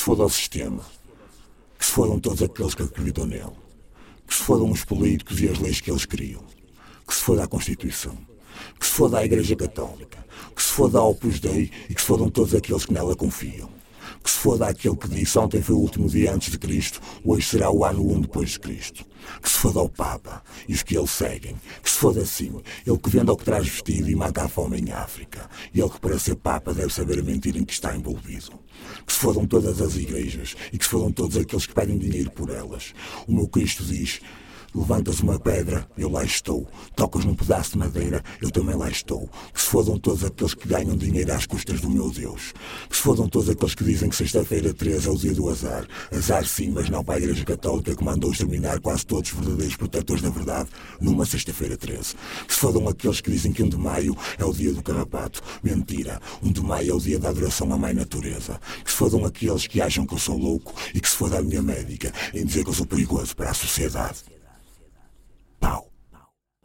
se foda o sistema. Que se fodam todos aqueles que acreditam nele. Que se fodam os políticos e as leis que eles criam. Que se foda a Constituição. Que se foda a Igreja Católica. Que se foda a Opus Dei e que se fodam todos aqueles que nela confiam. Que se foda aquele que disse ontem foi o último dia antes de Cristo, hoje será o ano 1 depois de Cristo. Que se foda o Papa e os que ele seguem. Que se foda assim, ele que vende ao que traz vestido e mata a fome em África. E ele que para ser Papa deve saber a mentira em que está envolvido. Que se fodam todas as igrejas e que se fodam todos aqueles que pedem dinheiro por elas. O meu Cristo diz Levantas uma pedra, eu lá estou. Tocas num pedaço de madeira, eu também lá estou. Que se fodam todos aqueles que ganham dinheiro às custas do meu Deus. Que se fodam todos aqueles que dizem que sexta-feira 13 é o dia do azar. Azar sim, mas não para a Igreja Católica que mandou exterminar quase todos os verdadeiros protetores da verdade numa sexta-feira 13. Que se fodam aqueles que dizem que 1 de maio é o dia do carrapato. Mentira. 1 de maio é o dia da adoração à mãe natureza. Que se fodam aqueles que acham que eu sou louco e que se foda a minha médica em dizer que eu sou perigoso para a sociedade.